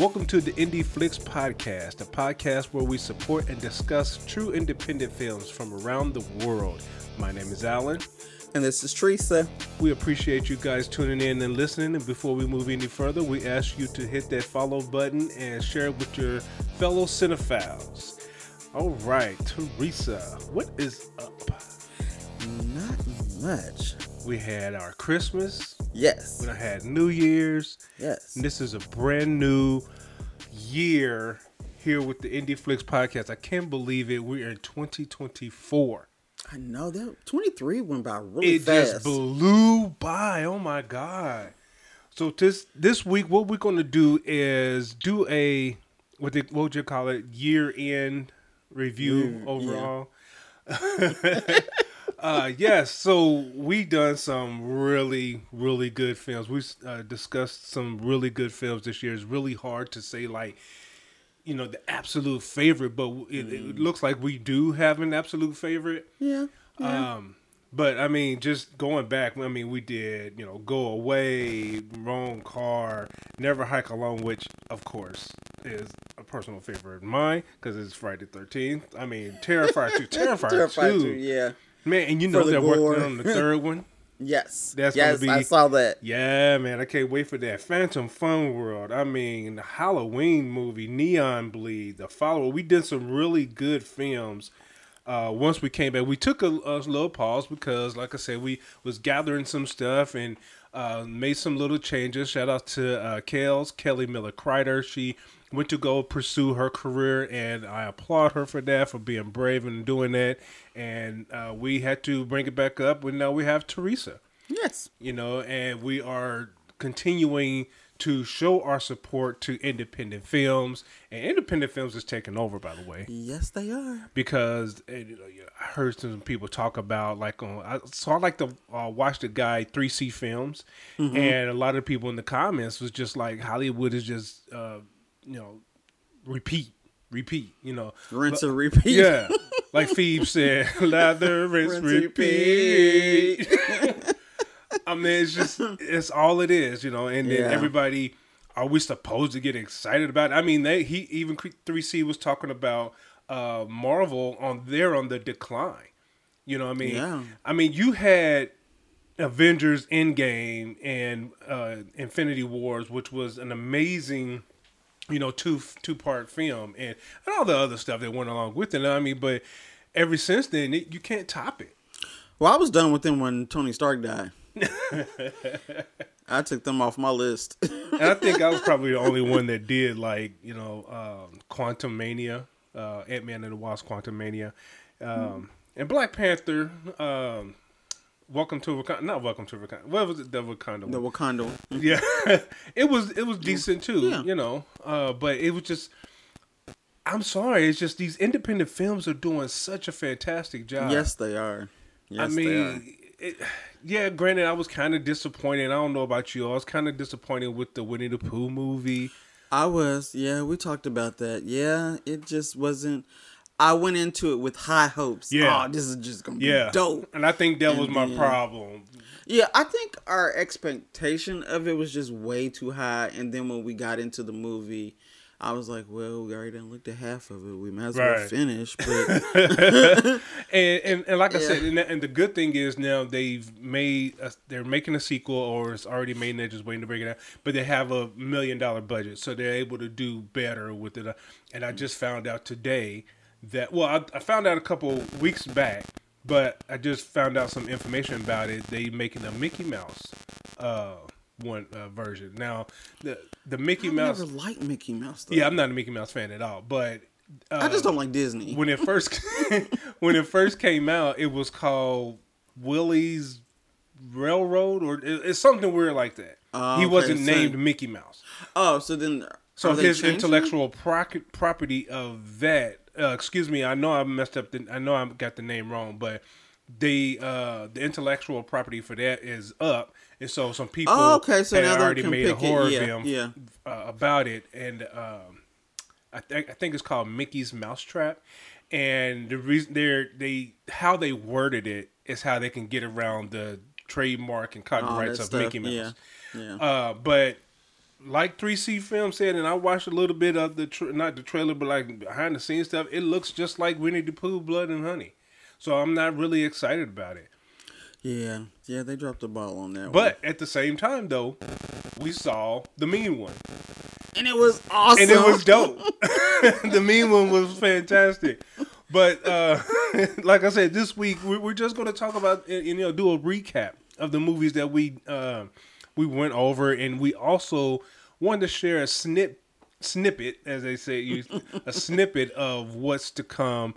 Welcome to the Indie Flix Podcast, a podcast where we support and discuss true independent films from around the world. My name is Alan. And this is Teresa. We appreciate you guys tuning in and listening. And before we move any further, we ask you to hit that follow button and share it with your fellow cinephiles. All right, Teresa, what is up? Not much. We had our Christmas. Yes. We done had New Year's. Yes. And this is a brand new year here with the Indie Flix podcast. I can't believe it. We're in 2024. I know that 23 went by really it fast. just blew by. Oh my god! So this this week, what we're going to do is do a what they, what would you call it year end review Mm, overall. uh yes so we done some really really good films we uh, discussed some really good films this year it's really hard to say like you know the absolute favorite but it, Mm. it looks like we do have an absolute favorite yeah. yeah. um, but I mean, just going back, I mean, we did, you know, go away, wrong car, never hike alone, which of course is a personal favorite of mine because it's Friday Thirteenth. I mean, Terrifier two, Terrifier, Terrified two, too, yeah. Man, and you know the they're gore. working on the third one. Yes. That's yes, gonna be- I saw that. Yeah, man, I can't wait for that Phantom Fun World. I mean, the Halloween movie, Neon Bleed, The Follower. We did some really good films. Uh, once we came back, we took a, a little pause because, like I said, we was gathering some stuff and uh, made some little changes. Shout out to uh, Kels, Kelly Miller Kreider. She went to go pursue her career, and I applaud her for that, for being brave and doing that. And uh, we had to bring it back up. And now we have Teresa Yes. you know, and we are continuing to show our support to independent films. And independent films is taking over, by the way, Yes, they are. because and, you know, I heard some people talk about like on. I, so I like to uh, watch the guy Three C Films, and a lot of people in the comments was just like Hollywood is just, uh, you know, repeat, repeat, you know, Rinse and repeat. yeah, like Phoebe said, lather, rinse, Rinse, repeat. I mean, it's just it's all it is, you know. And then Yeah. everybody, are we supposed to get excited about? It? I mean, they he even three C was talking about uh Marvel on there on the decline. You know, what I mean, Yeah. I mean, you had Avengers Endgame and uh Infinity Wars, which was an amazing you know two two part film and, and all the other stuff that went along with it. I mean, but ever since then, it, you can't top it. Well, I was done with them when Tony Stark died. I took them off my list. And I think I was probably the only one that did like you know um, Quantumania, uh, Ant Man and the Wasp, Quantumania, um, and Black Panther. Um, Welcome to Wakanda. Not Welcome to Wakanda. What was it? The Wakanda. the? Wakanda. one. Yeah, it was it was decent too. Yeah. You know, uh, but it was just. I'm sorry. It's just these independent films are doing such a fantastic job. Yes, they are. Yes, I they are. mean, it, yeah. Granted, I was kind of disappointed. I don't know about you. I was kind of disappointed with the Winnie the Pooh movie. I was, yeah, we talked about that. Yeah, it just wasn't. I went into it with high hopes. Yeah. oh, this is just gonna be dope. And I think that was my then- problem. Yeah, I think our expectation of it was just way too high, and then when we got into the movie, I was like, "Well, we already done looked at half of it. We might as well Right. finish." But And and, and like I said, and, the- and the good thing is now they've made a, they're making a sequel or it's already made and they're just waiting to bring it out. But they have a million dollar budget, so they're able to do better with it. And I just found out today that well, I, I found out a couple weeks back, but I just found out some information about it. They making a Mickey Mouse uh one uh, version now. The the Mickey I Mouse. never liked Mickey Mouse. Though. Yeah, I'm not a Mickey Mouse fan at all, but. Uh, I just don't like Disney. when it first when it first came out, it was called Willie's Railroad or it- it's something weird like that. Oh, he okay, wasn't so- named Mickey Mouse. oh, so then So his intellectual proc- property of that, uh, excuse me, I know I messed up. The, I know I got the name wrong, but the uh, the intellectual property for that is up, and so some people Oh, okay, so had already made a pick it, horror yeah, film yeah. Uh, about it, and um, I think I think it's called Mickey's Mousetrap. And the reason they're they how they worded it is how they can get around the trademark and copyrights of stuff. Mickey Mouse. Yeah, yeah. Uh, but like 3C Film said, and I watched a little bit of the tra- not the trailer, but like behind the scenes stuff. It looks just like Winnie the Pooh, Blood and Honey. So I'm not really excited about it. Yeah, yeah, they dropped the ball on that. But at the same time, though, we saw the mean one, one. and it was awesome, and it was dope. the mean one was fantastic. But uh, like I said, this week we're, we're just going to talk about and you know do a recap of the movies that we uh, we went over, and we also wanted to share a snip snippet, as they say, a snippet of what's to come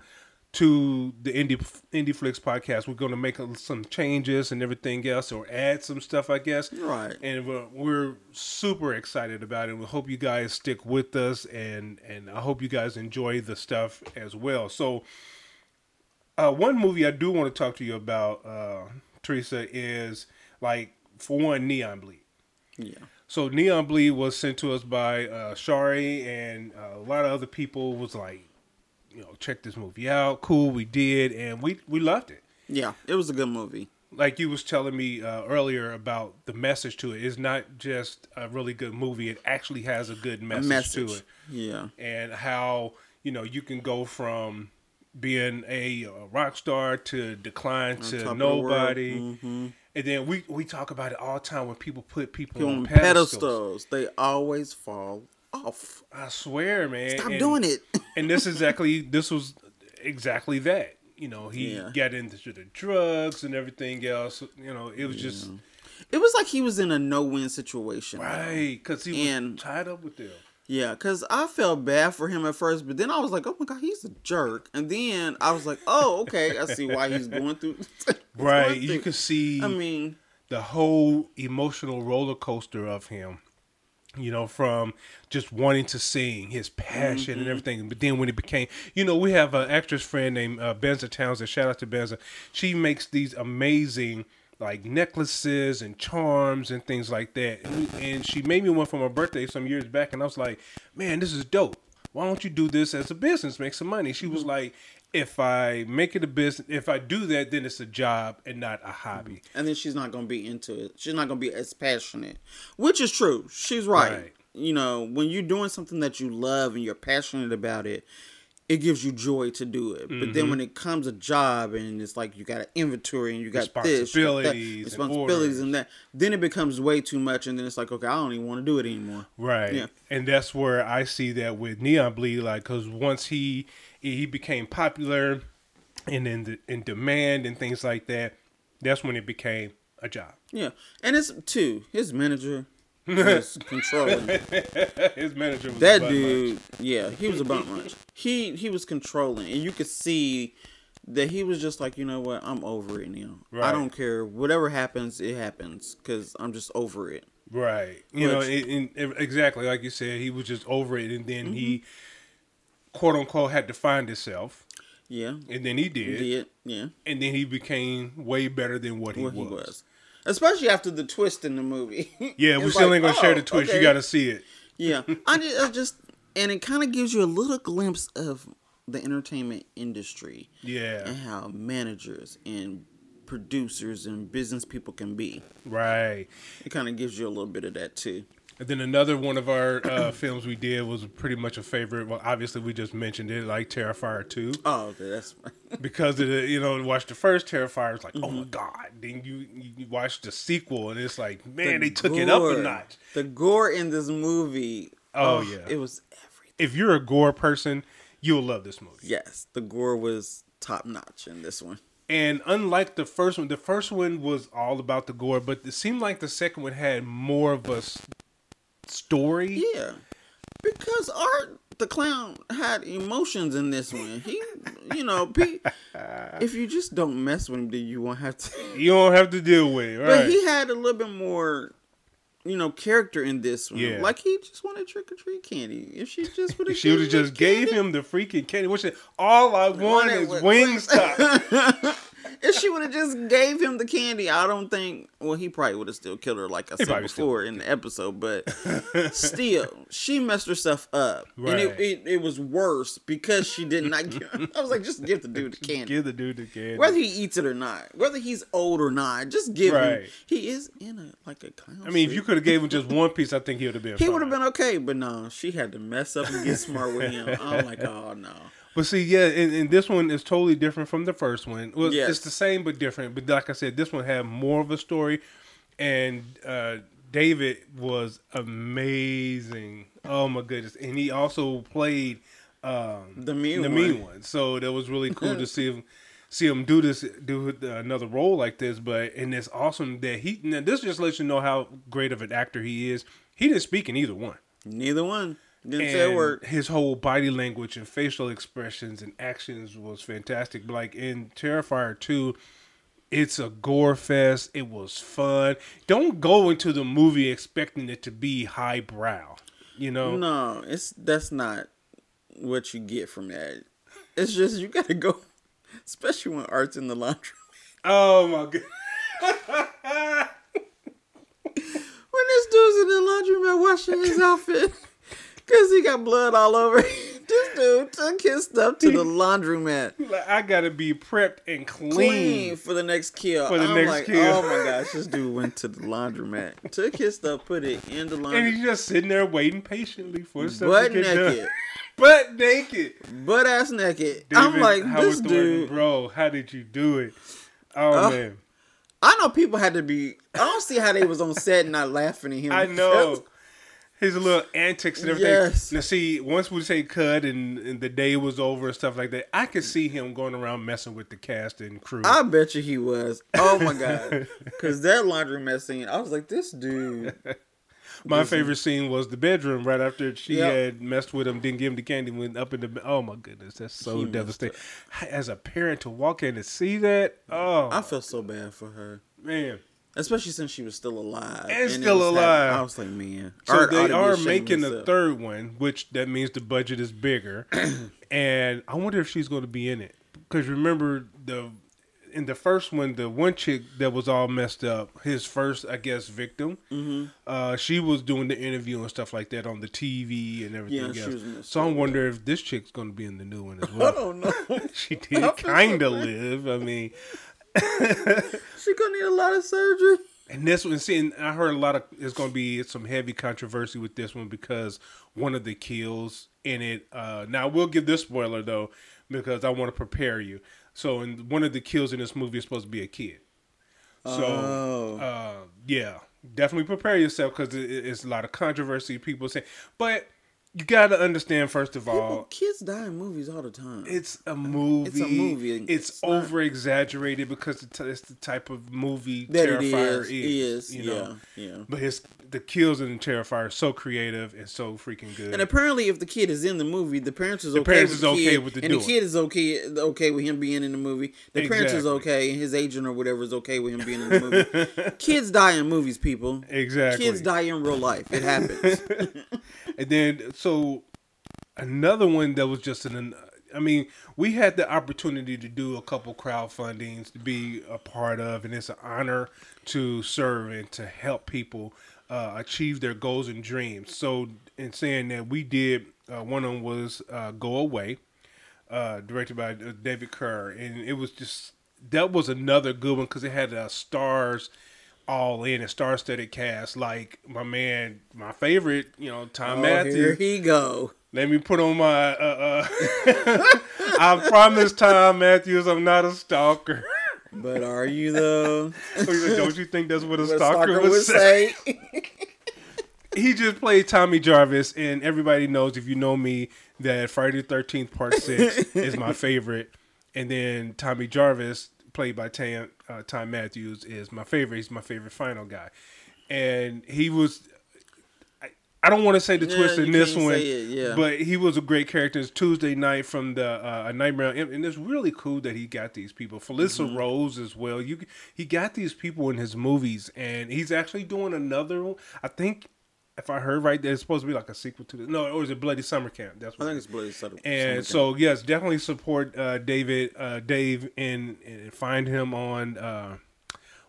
to the indie indie flix podcast. We're going to make some changes and everything else, or add some stuff, I guess. Right. And we're, we're super excited about it. We hope you guys stick with us, and and I hope you guys enjoy the stuff as well. So, uh, one movie I do want to talk to you about, uh, Teresa, is like for one, Neon Bleed. Yeah. So Neon Bleed was sent to us by uh, Shari, and uh, a lot of other people was like, you know, check this movie out. Cool, we did, and we we loved it. Yeah, it was a good movie. Like you was telling me uh, earlier about the message to it. It's not just a really good movie; it actually has a good message, Message. to it, Yeah. and how you know you can go from being a, uh rock star to decline to nobody. Mhm. And then we, we talk about it all the time when people put people People on pedestals. pedestals, they always fall off. I swear, man. Stop and, doing it. and this exactly this was exactly that. You know, he Yeah. got into the drugs and everything else. You know, it was just it was like he was in a no-win situation. right because he was And- tied up with them. Yeah, because I felt bad for him at first, but then I was like, oh my God, he's a jerk. And then I was like, oh, okay, I see why he's going through. he's Right, going you can see I mean, the whole emotional roller coaster of him. You know, from just wanting to sing, his passion Mm-hmm. and everything. But then when it became, you know, we have an actress friend named uh, Benza Townsend. Shout out to Benza. She makes these amazing like necklaces and charms and things like that. And, we- and she made me one for my birthday some years back, and I was like, man, this is dope. Why don't you do this as a business, make some money? She Mm-hmm. was like, if I make it a business, if I do that, then it's a job and not a hobby. and then she's not going to be into it. She's not going to be as passionate, which is true. She's right. Right. You know, when you're doing something that you love and you're passionate about it, it gives you joy to do it. But Mm-hmm. then when it comes a job and it's like you got an inventory and you got this, you got that, Responsibilities and responsibilities and that, then it becomes way too much. And then it's like, okay, I don't even want to do it anymore. Right. Yeah. And that's where I see that with Neon Bleed, like, because once he he became popular and in the, in demand and things like that, that's when it became a job. Yeah, and it's two. His manager was controlling. His manager was That a butt dude, yeah, he was a bump munch. He he was controlling, and you could see that he was just like, you know what, I'm over it now. I don't care. Whatever happens, it happens, cause I'm just over it. Right. You know, Which- and, and exactly like you said, he was just over it, and then he Mm-hmm. quote unquote had to find himself, Yeah, and then he he did, did. Yeah, and then he became way better than what he, what was. he was, especially after the twist in the movie. Yeah, we still like, ain't gonna share oh, the twist. okay. You got to see it. Yeah, I just, I just, and it kind of gives you a little glimpse of the entertainment industry. Yeah. and how managers and producers and business people can be. Right. It kind of gives you a little bit of that too. And then another one of our uh, films we did was pretty much a favorite. Well, obviously we just mentioned it, like Terrifier two, Oh, okay, that's because of the you know watch the first Terrifier, it's like oh Mm-hmm. my god. Then you you watch the sequel, and it's like man, they took it up a notch. The gore in this movie. Oh, yeah. it was everything. If you're a gore person, you'll love this movie. Yes, the gore was top notch in this one. And unlike the first one, the first one was all about the gore, but it seemed like the second one had more of a story. Yeah, because Art the clown had emotions in this one. He, you know, pe- if you just don't mess with him, then you won't have to. You don't have to deal with it, right? But he had a little bit more, you know, character in this one. Yeah. Like he just wanted trick or treat candy. If she just would have, She would have just gave him the freaking candy. Which is all I want Wanted is with- Wingstop. if she would have just gave him the candy, I don't think. Well, he probably would have still killed her, like I said before in the episode. But still, she messed herself up, and it, it it was worse because she did not give. I was like, just give the dude the candy. Give the dude the candy. whether he eats it or not, whether he's old or not, just give him. He is in a like a clown. I mean, if you could have gave him just one piece, I think he would have been. he would have been okay. But no, she had to mess up and get smart with him. I'm like, oh no. But see, yeah, and, and this one is totally different from the first one. Well, Yes. it's the same but different. But like I said, this one had more of a story, and uh, David was amazing. Oh my goodness! And he also played um, The mean the one. mean one. So that was really cool to see him see him do this do another role like this. But and it's awesome that he now this just lets you know how great of an actor he is. He didn't speak in either one. Neither one didn't say a word. His whole body language and facial expressions and actions was fantastic. But like in Terrifier 2, it's a gore fest. It was fun. Don't go into the movie expecting it to be highbrow. You know? No, it's that's not what you get from that. It's just you gotta go, especially when art's in the laundry. Oh my god. When this dude's in the laundromat washing his outfit because he got blood all over. this dude took his stuff to the laundromat. Like, I gotta be prepped and clean. Clean for the next kill. For the I'm next like, kill. oh my gosh, this dude went to the laundromat, took his stuff, put it in the laundry, And he's just sitting there waiting patiently for his stuff butt to get naked, done. Butt naked. butt ass naked. I'm David like, Howard this dude. bro, how did you do it? Oh Uh, man. I know people had to be. I don't see how they was on set and not laughing at him. I know his little antics and everything. Yes. Now, see, once we say cut and, and the day was over and stuff like that, I could see him going around messing with the cast and crew. I bet you he was. Oh my god, because that laundromat scene, I was like, this dude. My favorite scene was the bedroom right after she Yep. had messed with him, didn't give him the candy, went up in the. Oh my goodness, that's so He devastating. As a parent to walk in and see that, oh I felt so bad for her, man. Especially since she was still alive And it still alive. I was like, man. So Art they are making a third one, which that means the budget is bigger, and I wonder if she's going to be in it because remember the in the first one, the one chick that was all messed up, his first, I guess, victim, Mm-hmm. uh, she was doing the interview and stuff like that on the TV and everything Yeah, else. So I wonder if this chick's going to be in the new one as I well. don't know. she did kind of live. I mean, she gonna need a lot of surgery. And this one, see, and I heard a lot of it's going to be some heavy controversy with this one because one of the kills in it. Uh, now, we'll give this spoiler though because I want to prepare you. So, in one of the kills in this movie is supposed to be a kid. So, Oh. uh, yeah, definitely prepare yourself because it, it's a lot of controversy. People say, but you got to understand first of all People, kids die in movies all the time. it's a movie. It's a movie. It's, It's over exaggerated because it's, the type of movie that it Terrifier is. is. Is you yeah, know? yeah. But his the kills in Terrifier are so creative and so freaking good. And apparently, if the kid is in the movie, the parents is okay. parents with is the okay kid, with the and doing. the kid is okay okay with him being in the movie. The parents is okay, and his agent or whatever is okay with him being in the movie. Kids die in movies, people. exactly. Kids die in real life. It happens. and then so another one that was just an I mean, we had the opportunity to do a couple crowdfundings to be a part of, and it's an honor to serve and to help people uh, achieve their goals and dreams. So, in saying that, we did uh, one of them was uh, "Go Away," uh, directed by uh, David Kerr, and it was just that was another good one because it had uh, stars all in a star-studded cast like my man, my favorite, you know, Tom oh, Matthews. here he go. Let me put on my. Uh, uh, I promise, Thom Mathews, I'm not a stalker. But are you though? Don't you think that's what a What stalker, Stalker would, would say? say. He just played Tommy Jarvis, and everybody knows if you know me that Friday the Thirteenth Part Six is my favorite, and then Tommy Jarvis, played by Tam, uh, Thom Mathews, is my favorite. He's my favorite final guy, and he was. I, I don't want to say the Yeah, twist in this one, yeah. but he was a great character. It's Tuesday Knight from the uh, A Nightmare, and it's really cool that he got these people. Felissa Mm-hmm. Rose as well. You he got these people in his movies, and he's actually doing another. one. I think if I heard right, there's supposed to be like a sequel to this. No, or is it Bloody Summer Camp? That's what I think it's Bloody Summer. Camp. And so yes, definitely support uh, David, uh, Dave, and, and find him on uh,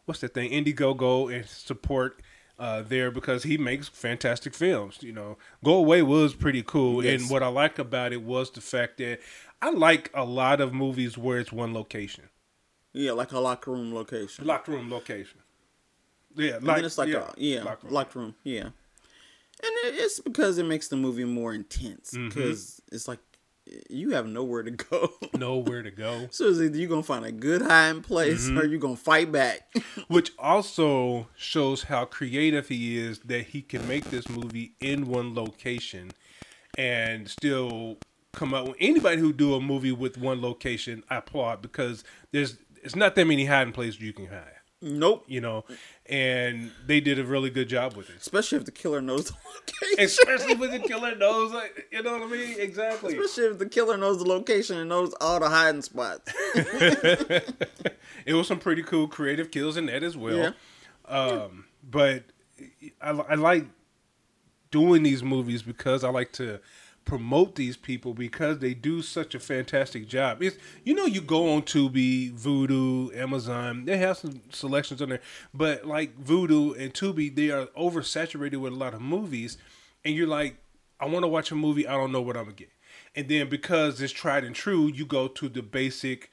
what's that thing, Indiegogo, and support uh, there because he makes fantastic films. You know, Go Away was pretty cool, Yes. and what I like about it was the fact that I like a lot of movies where it's one location, yeah, like a locker room location. locked room location. Yeah, then it's like a yeah, locked locked room. room. yeah. And it's because it makes the movie more intense Mm-hmm. because it's like you have nowhere to go. Nowhere to go. so it's either you're gonna find a good hiding place Mm-hmm. or you're gonna fight back. which also shows how creative he is that he can make this movie in one location and still come out with anybody who do a movie with one location i applaud because there's it's not that many hiding places you can hide nope. you know and they did a really good job with it Especially if the killer knows the location. especially with the killer knows like you know what i mean exactly Especially if the killer knows the location and knows all the hiding spots. it was some pretty cool creative kills in that as well. Yeah. Um, but I, I like doing these movies because I like to promote these people because they do such a fantastic job. It's you know you go on Tubi, Vudu, Amazon, they have some selections on there, but like Vudu and Tubi, they are oversaturated with a lot of movies, and you're like, I want to watch a movie, I don't know what I'm gonna get, and then because it's tried and true, you go to the basic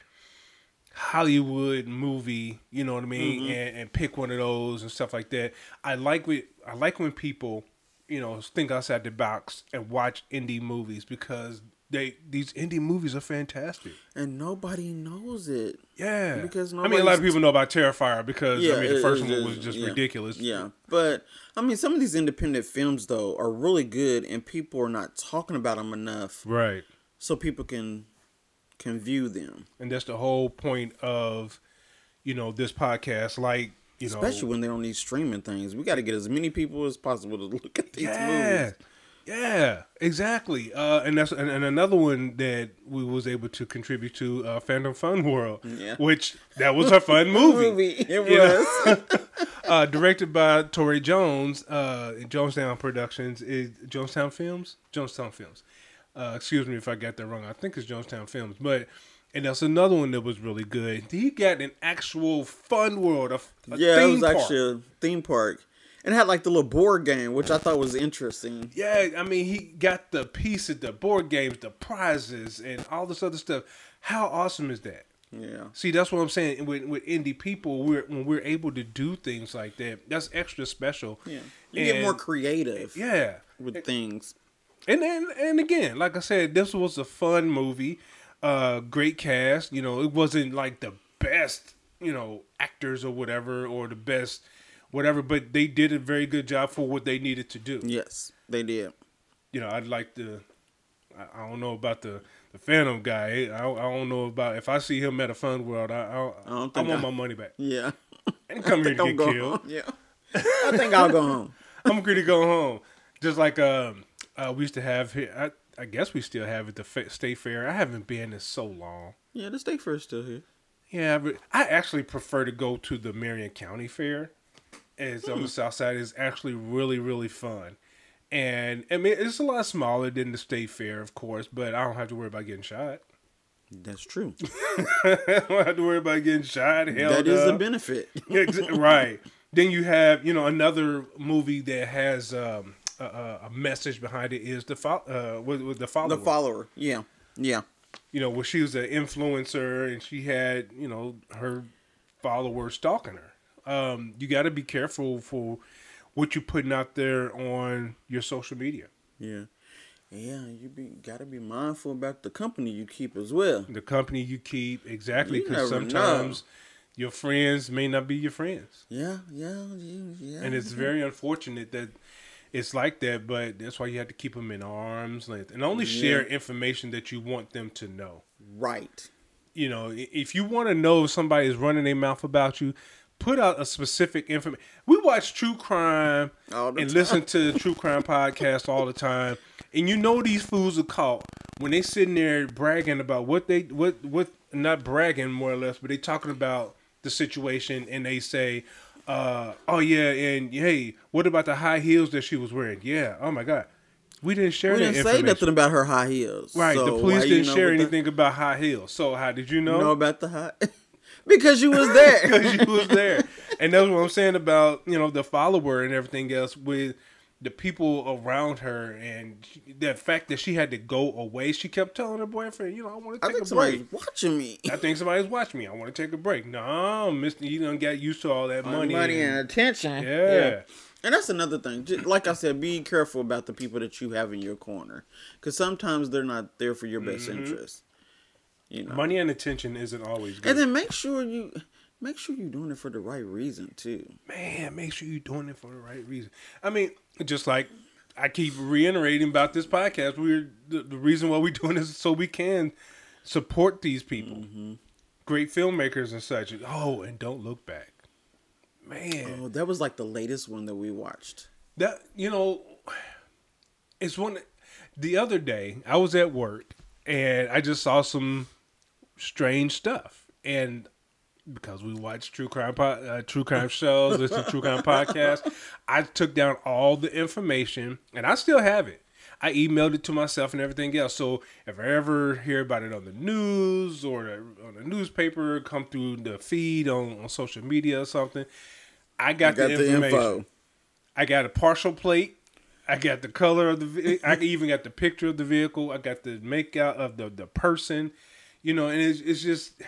Hollywood movie, you know what I mean, mm-hmm. and, and pick one of those and stuff like that. I like when I like when people, you know, think outside the box and watch indie movies because they these indie movies are fantastic. and nobody knows it. Yeah, Because I mean, a lot of people know about Terrifier because I mean the first one was just yeah. ridiculous. Yeah, but I mean, some of these independent films though are really good, and people are not talking about them enough, right. so people can can view them. And that's the whole point of, you know, this podcast. Like, you know, Especially when they're on these streaming things, we got to get as many people as possible to look at these yeah, movies. yeah, exactly. Uh, and that's and, and another one that we was able to contribute to, uh, Phantom Fun World, Yeah. which that was a fun movie. Movie, it was. uh, directed by Tori Jones, uh, Jonestown Productions, is Jonestown Films, Jonestown Films. Uh, excuse me if I got that wrong. I think it's Jonestown Films, but and that's another one that was really good. He got an actual fun world, a, a yeah, it was park. actually a theme park, and it had like the little board game, which I thought was interesting. Yeah, I mean, he got the pieces, the board games, the prizes, and all this other stuff. How awesome is that? Yeah, See, that's what I'm saying. With with indie people, we're when we're able to do things like that, that's extra special. yeah. You get more creative Yeah, with things. and and and again, like I said, this was a fun movie. Uh, great cast. You know, it wasn't like the best, you know, actors or whatever, or the best, whatever. But they did a very good job for what they needed to do. Yes, they did. You know, I'd like to. I, I don't know about the the Phantom guy. I, I don't know about if I see him at a Fun World. I I, don't think I, want I- my money back. Yeah, I didn't come here to I'm get killed. home. Yeah, I think I'll go home. I'm to go home. Just like um, uh, we used to have here. I, I guess we still have it. The fa- State Fair. I haven't been in so long. Yeah, the state fair is still here. Yeah, but I actually prefer to go to the Marion County Fair. It's on the south side. It's actually really, really fun. And I mean, it's a lot smaller than the state fair, of course, but I don't have to worry about getting shot. That's true. I don't have to worry about getting shot. Held that is the up. benefit. Right. Then you have, you know, another movie that has um, a, a message behind it is the fo- uh, with, with the follower. the follower. Yeah, yeah. you know, where she was an influencer and she had, you know, her followers stalking her. Um, you got to be careful for what you're putting out there on your social media. Yeah. Yeah, you be gotta be mindful about the company you keep as well. The company you keep, exactly, because sometimes your friends may not be your friends. Yeah, yeah, yeah. And it's very unfortunate that it's like that, but that's why you have to keep them in arm's length and only share information that you want them to know. right. you know, if you want to know if somebody is running their mouth about you, put out a specific information. We watch true crime and time. listen to the true crime podcasts all the time, and you know these fools are caught when they sitting there bragging about what they what what not bragging more or less, but they talking about the situation and they say. Uh, oh yeah, and hey, what about the high heels that she was wearing? Yeah. Oh my god, we didn't share We didn't say nothing about her high heels. Right, So the police didn't know share anything about high heels. So how did you know? know about the high because you was there. because she was there. And that's what I'm saying about you know the follower and everything else with the people around her and the fact that she had to go away. She kept telling her boyfriend, you know, I want to take a break. I think a somebody's break. watching me. I think somebody's watching me. I want to take a break. No, Mister, you don't get used to all that money. money and attention. yeah. And that's another thing. Just, like I said, be careful about the people that you have in your corner, because sometimes they're not there for your best Mm-hmm. interest. You know, money and attention isn't always good. and then make sure you make sure you're doing it for the right reason too. man, make sure you're doing it for the right reason. I mean, just like I keep reiterating about this podcast, we're the, the reason why we're doing this is so we can support these people, Mm-hmm. great filmmakers and such. Oh, and don't look back, man. Oh, that was like the latest one that we watched. That you know, it's one. The other day, I was at work and I just saw some strange stuff, and because we watch true crime po- uh, true crime shows, listen to true crime podcasts, I took down all the information, and I still have it. I emailed it to myself and everything else. So if I ever hear about it on the news or on the newspaper, come through the feed on, on social media or something, I got, Got the, the info. I got a partial plate. I got the color of the. I even got the picture of the vehicle. I got the makeout of the the person. You know, and it's it's just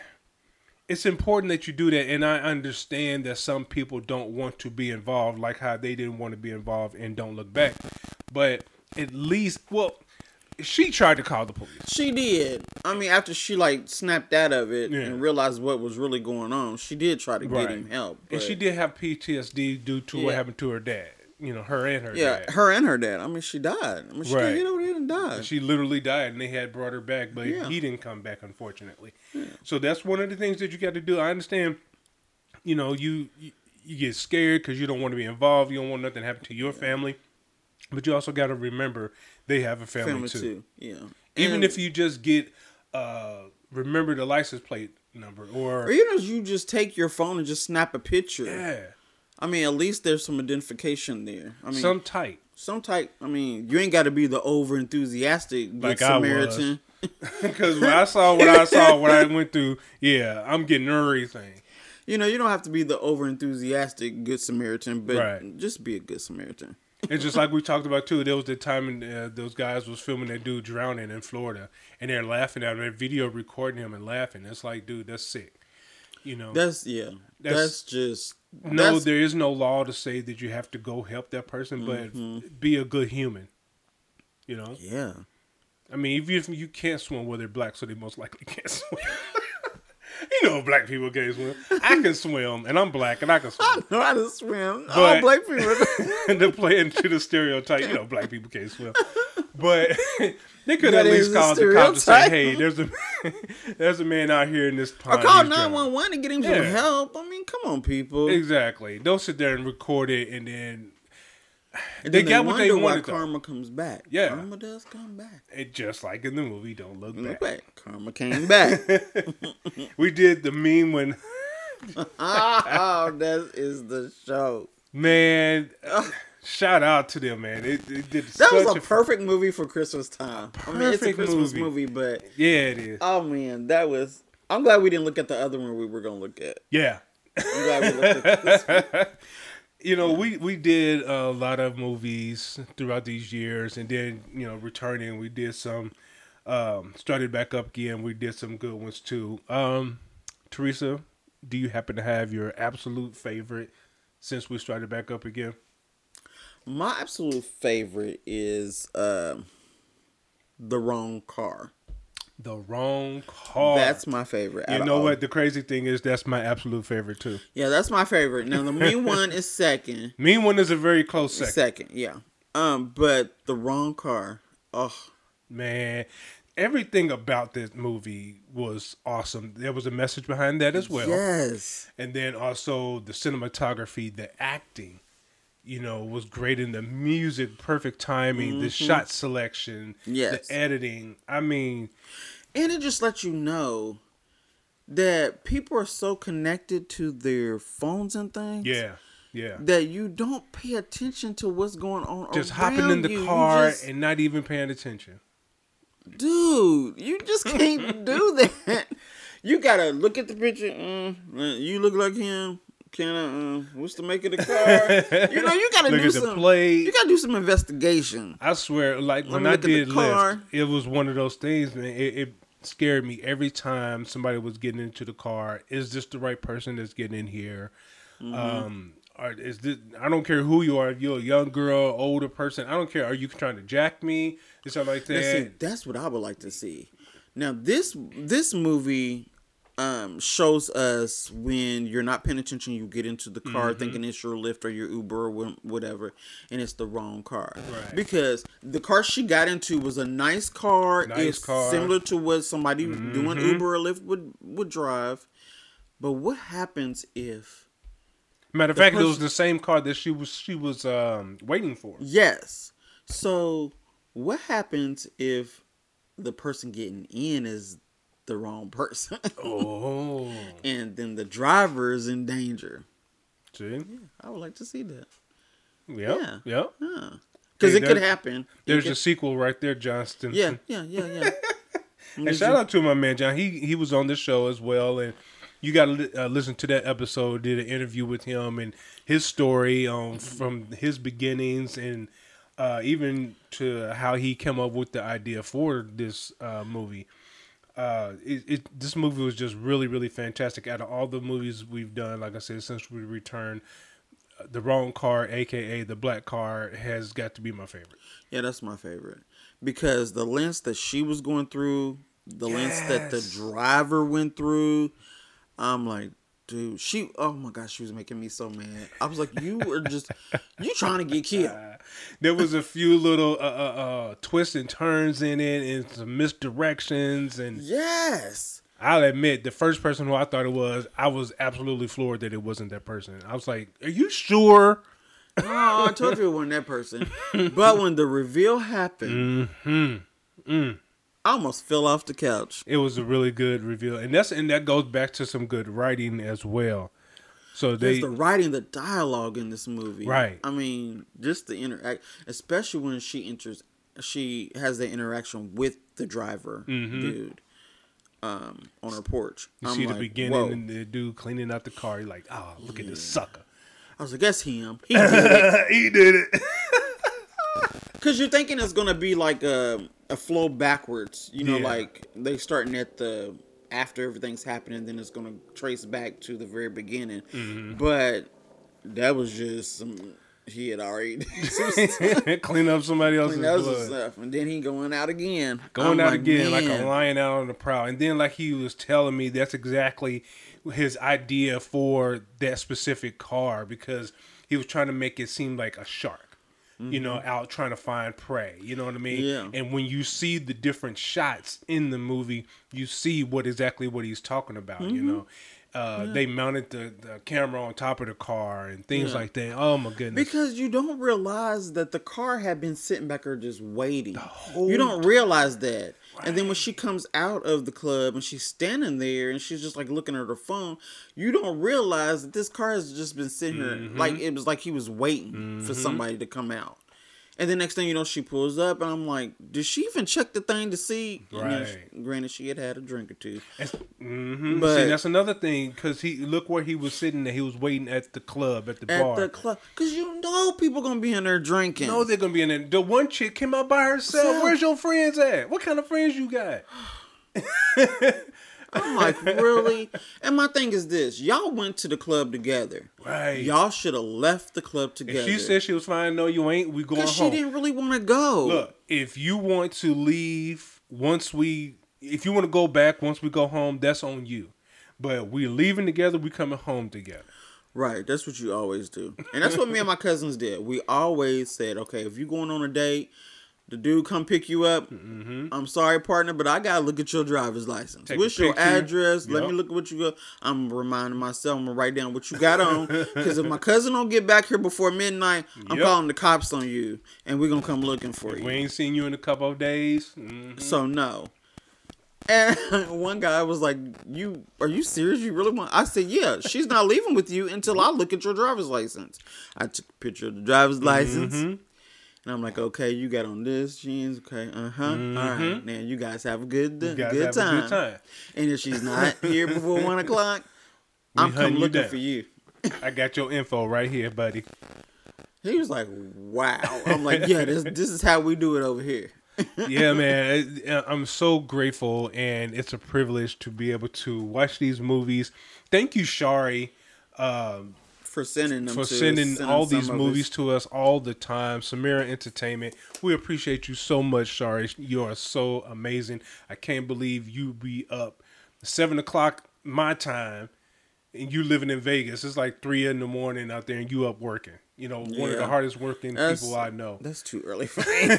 it's important that you do that. And I understand that some people don't want to be involved, like how they didn't want to be involved and don't look back. But at least, well, she tried to call the police. She did. I mean, after she like snapped out of it Yeah. and realized what was really going on, she did try to Right. get him help. And she did have PTSD due to what happened to her dad. You know, her and her Yeah, dad. her and her dad. I mean, she died. I mean, she Right. get over there and die. She literally died, and they had brought her back, but Yeah. he didn't come back, unfortunately. Yeah. So that's one of the things that you got to do. I understand. You know, you you, you get scared because you don't want to be involved. You don't want nothing to happen to your family, but you also got to remember they have a family, Family too. too. Yeah. Even And- if you just get uh remember the license plate number or or even if you just take your phone and just snap a picture. yeah, I mean, at least there's some identification there. I mean, some type. some type. I mean, you ain't got to be the over enthusiastic good Like Samaritan. Because when I saw what I saw, what I went through, yeah, I'm getting everything. You know, you don't have to be the over enthusiastic good Samaritan, but Right. just be a good Samaritan. It's just like we talked about too. There was the time when uh, those guys was filming that dude drowning in Florida, and they're laughing at him. They're video recording him and laughing. It's like, dude, that's sick. You know, That's yeah. That's- That's, just no, that's- there is no law to say that you have to go help that person, but mm-hmm. be a good human. You know, yeah. I mean, if you, if you can't swim, well, they're black, so they most likely can't swim. you know, black people can't swim. I can swim, and I'm black, and I can swim. I know how to swim. But- All black people. And to play into the stereotype, you know, black people can't swim. But they could That at least call the cops and say, "Hey, there's a there's a man out here in this or pond." call he's nine drowning." one one to get him Yeah. some help. I mean, come on, people. Exactly. Don't sit there and record it and then And they then got what they wanted. Karma comes back. Yeah. Karma does come back. It just like in the movie, don't look Look back. back. Karma came back. We did the meme when oh, that is the show. man. Shout out to them, man. It, it did That was a perfect movie for Christmas time. I mean, it's a perfect Christmas movie. movie, but Yeah, it is. oh man, that was. I'm glad we didn't look at the other one we were gonna look at. Yeah. I'm glad we looked at this. you know, we we did a lot of movies throughout these years, and then you know, returning, we did some. Um, started back up again. We did some good ones too. Um, Teresa, do you happen to have your absolute favorite since we started back up again? My absolute favorite is um the wrong car. The wrong car. That's my favorite. you know what? The crazy thing is that's my absolute favorite too. Yeah, that's my favorite. Now the mean one is second. Mean one is a very close second. Second, yeah. Um, but the wrong car. Oh, Man, everything about this movie was awesome. There was a message behind that as well. yes. and then also the cinematography, the acting, you know, was great in the music, perfect timing, the shot selection, Yes. the editing. I mean, And it just lets you know that people are so connected to their phones and things. yeah, Yeah. that you don't pay attention to what's going on. Just hopping in the you. You car just- and not even paying attention. dude, you just can't do that. You gotta look at the picture. Mm, you look like him. Can I? Uh, what's the make of the car? You know, you gotta Look do some. plate. You gotta do some investigation. I swear, like when I did. Lyft, it was one of those things, man. It, it scared me every time somebody was getting into the car. Is this the right person that's getting in here? Mm-hmm. Um, or is this? I don't care who you are. If you're a young girl, older person. I don't care. Are you trying to jack me? And stuff like Now, see, that. that's what I would like to see. Now this this movie um, shows us when you're not paying attention, you get into the car Mm-hmm. thinking it's your Lyft or your Uber or whatever, and it's the wrong car. Right. Because the car she got into was a nice car. Nice it's car. Mm-hmm. similar to what somebody doing Uber or Lyft would would drive. But what happens if Matter of fact, it was the same car that she was she was um, waiting for. yes? So what happens if the person getting in is the wrong person? Oh, and then the driver is in danger. see, I would like to see that. yep, Yeah. yep. Because Hey, it could happen. There's could- a sequel right there, Johnston. yeah, yeah, yeah, yeah. And shout out to my man John. He he was on this show as well, and you got to uh, listen to that episode. Did an interview with him and his story um, from his beginnings and uh, even to how he came up with the idea for this uh, movie. Uh, it, it this movie was just really really fantastic. Out of all the movies we've done, like I said, since we returned, uh, the wrong car, aka the black car, has got to be my favorite. Yeah, that's my favorite because the lens that she was going through, the lens that the driver went through, I'm like, dude, she. Oh my gosh, she was making me so mad. I was like, you were just, you trying to get killed. there was a few little uh, uh, uh, twists and turns in it and some misdirections and Yes. i'll admit the first person who i thought it was i was absolutely floored that it wasn't that person i was like are you sure No, I told you it wasn't that person. But when the reveal happened, Mm-hmm. I almost fell off the couch. it was a really good reveal and that's and that goes back to some good writing as well so they There's the writing, the dialogue in this movie. Right. I mean, just the interact, especially when she enters, she has the interaction with the driver dude um, on her porch. Mm-hmm. you I'm see like, the beginning whoa. and the dude cleaning out the car you're like oh look at this sucker I was like, that's him. He did it. he did it Because you're thinking it's to be like a, a flow backwards. You know, Yeah. like they starting at the after everything's happening, then it's going to trace back to the very beginning. Mm-hmm. But that was just some. He had already clean up somebody else's blood stuff, and then he going out again, going I'm out again like a lion out on the prowl. And then, like he was telling me, that's exactly his idea for that specific car because he was trying to make it seem like a shark, you know, out trying to find prey. You know what I mean? Mm-hmm. Yeah. And when you see the different shots in the movie, you see what exactly what he's talking about. You Mm-hmm. know. Uh, They mounted the, the camera on top of the car and things Yeah. like that. Oh my goodness! Because you don't realize that the car had been sitting back there just waiting. You don't realize that. And then when she comes out of the club and she's standing there and she's just like looking at her phone, you don't realize that this car has just been sitting here Mm-hmm. like it was like he was waiting for somebody to come out. And the next thing you know, she pulls up, and I'm like, "Did she even check the thing to see?" And then she- Right. granted, she had had a drink or two. Mm-hmm. But- See, that's another thing because he look where he was sitting. There, he was waiting at the club at the At bar. At the club, cause you know people gonna be in there drinking. no, they're gonna be in there. The one chick came out by herself. Self. Where's your friends at? What kind of friends you got? I'm like, really? And my thing is this: y'all went to the club together. Right. Y'all should have left the club together. If she said she was fine, no, you ain't. We going because she didn't really want to go. Look, if you want to leave once we, if you want to go back once we go home, that's on you. But we're leaving together. We coming home together. Right, that's what you always do, and that's what me and my cousins did. We always said, okay, if you going on a date, the dude come pick you up. I'm sorry, partner, but I gotta look at your driver's license. Take What's your address? Let me look at what you got. I'm reminding myself. I'm gonna write down what you got on, because if my cousin don't get back here before midnight, I'm Yep. calling the cops on you, and we're gonna come looking for you. We ain't seen you in a couple of days. Mhm. So no. And one guy was like, "You are you serious? You really want?" I said, "Yeah, she's not leaving with you until I look at your driver's license." I took a picture of the driver's license, Mm-hmm. And I'm like, "Okay, you got on this jeans, okay, uh huh, All right, now you guys have a good, Mm-hmm. Good, time. good time. And if she's not here before one o'clock, We I'm coming looking down. for you." I got your info right here, buddy. He was like, "Wow." I'm like, "Yeah, this this is how we do it over here." yeah, man, I'm so grateful, and it's a privilege to be able to watch these movies. Thank you, Shari, um, For sending them for sending sending all these movies to us all the time. Samira Entertainment, we appreciate you so much, Shari. You are so amazing. I can't believe you be up seven o'clock my time, and you living in Vegas. It's like three in the morning out there, and you up working. You know, one of the hardest working That's- people I know. That's too early for me.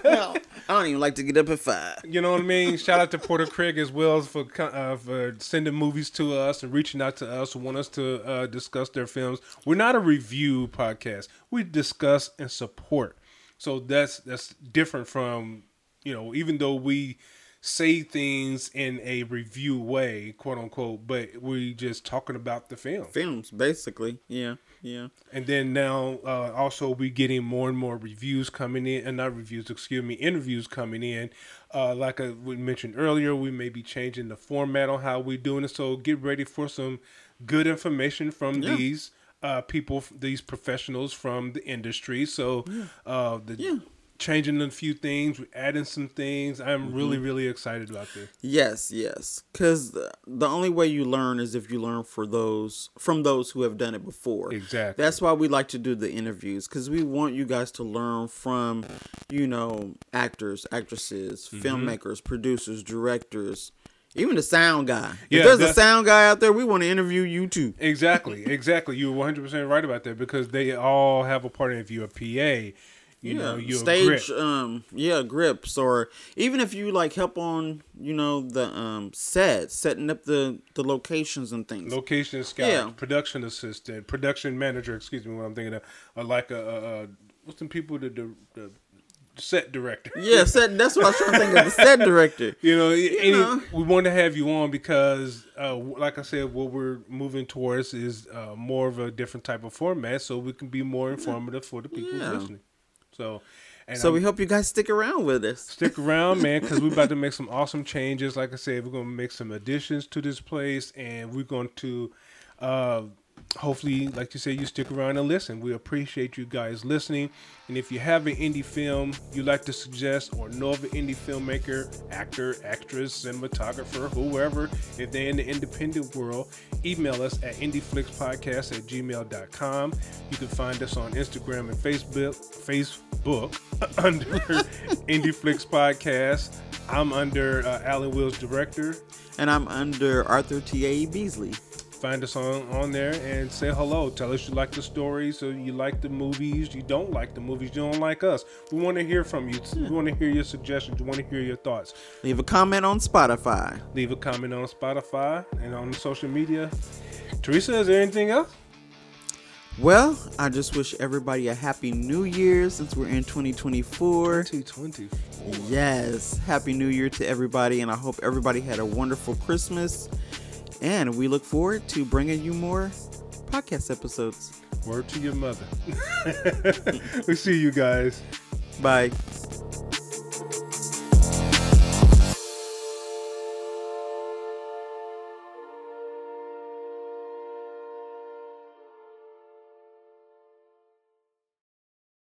Well, I don't even like to get up at five. You know what I mean? Shout out to Porter Craig as well for uh, for sending movies to us and reaching out to us and want us to uh, discuss their films. We're not a review podcast. We discuss and support. So that's that's different from you know even though we say things in a review way, quote unquote, but we just talking about the film. Films, basically. Yeah, yeah. And then now, uh, also we're getting more and more reviews coming in, and not reviews, excuse me, interviews coming in. Uh, like I, we mentioned earlier, we may be changing the format on how we're doing it. So get ready for some good information from Yeah. these uh, people, these professionals from the industry. So uh, the Yeah. Changing a few things, we're adding some things. I'm really, Mm-hmm. really excited about this. Yes, yes. Because the, only way you learn is if you learn for those from those who have done it before. Exactly. That's why we like to do the interviews because we want you guys to learn from, you know, actors, actresses, Mm-hmm. filmmakers, producers, directors, even the sound guy. Yeah, if there's a sound guy out there, we want to interview you too. Exactly, exactly. You're 100 percent right about that because they all have a part in. If you're a PA, you know, you're stage grip. um yeah grips or even if you like help on you know the um set setting up the the locations and things location scout, Yeah. production assistant, production manager. Excuse me, what I'm thinking of, or like a, a, a what's some people the, the, the set director. yeah set that's what i was trying to think of the set director You know, any, know. we want to have you on because, uh, like I said, what we're moving towards is uh, more of a different type of format, so we can be more informative for the people Yeah. listening. So, and so I'm- we hope you guys stick around with us stick around, man, because we're about to make some awesome changes. Like I said, we're going to make some additions to this place, and we're going to, uh, hopefully, like you said, you stick around and listen. We appreciate you guys listening. And if you have an indie film you'd like to suggest, or know of an indie filmmaker, actor, actress, cinematographer, whoever, if they're in the independent world, email us at indieflixpodcast at gmail.com. You can find us on Instagram and Facebook. Facebook under Indie Flix Podcast. I'm under uh, Alan Wills Director. and i'm under arthur ta beasley Find us on, on there and say hello. Tell us you like the stories or you like the movies. You don't like the movies. You don't like us. We want to hear from you. Hmm. We want to hear your suggestions. We want to hear your thoughts. leave a comment on spotify Leave a comment on Spotify and on social media. Teresa, is there anything else? well i just wish everybody a happy new year since we're in 2024 2024. Yes, happy new year to everybody, and I hope everybody had a wonderful Christmas. And we look forward to bringing you more podcast episodes. Word to your mother. we see you guys. Bye.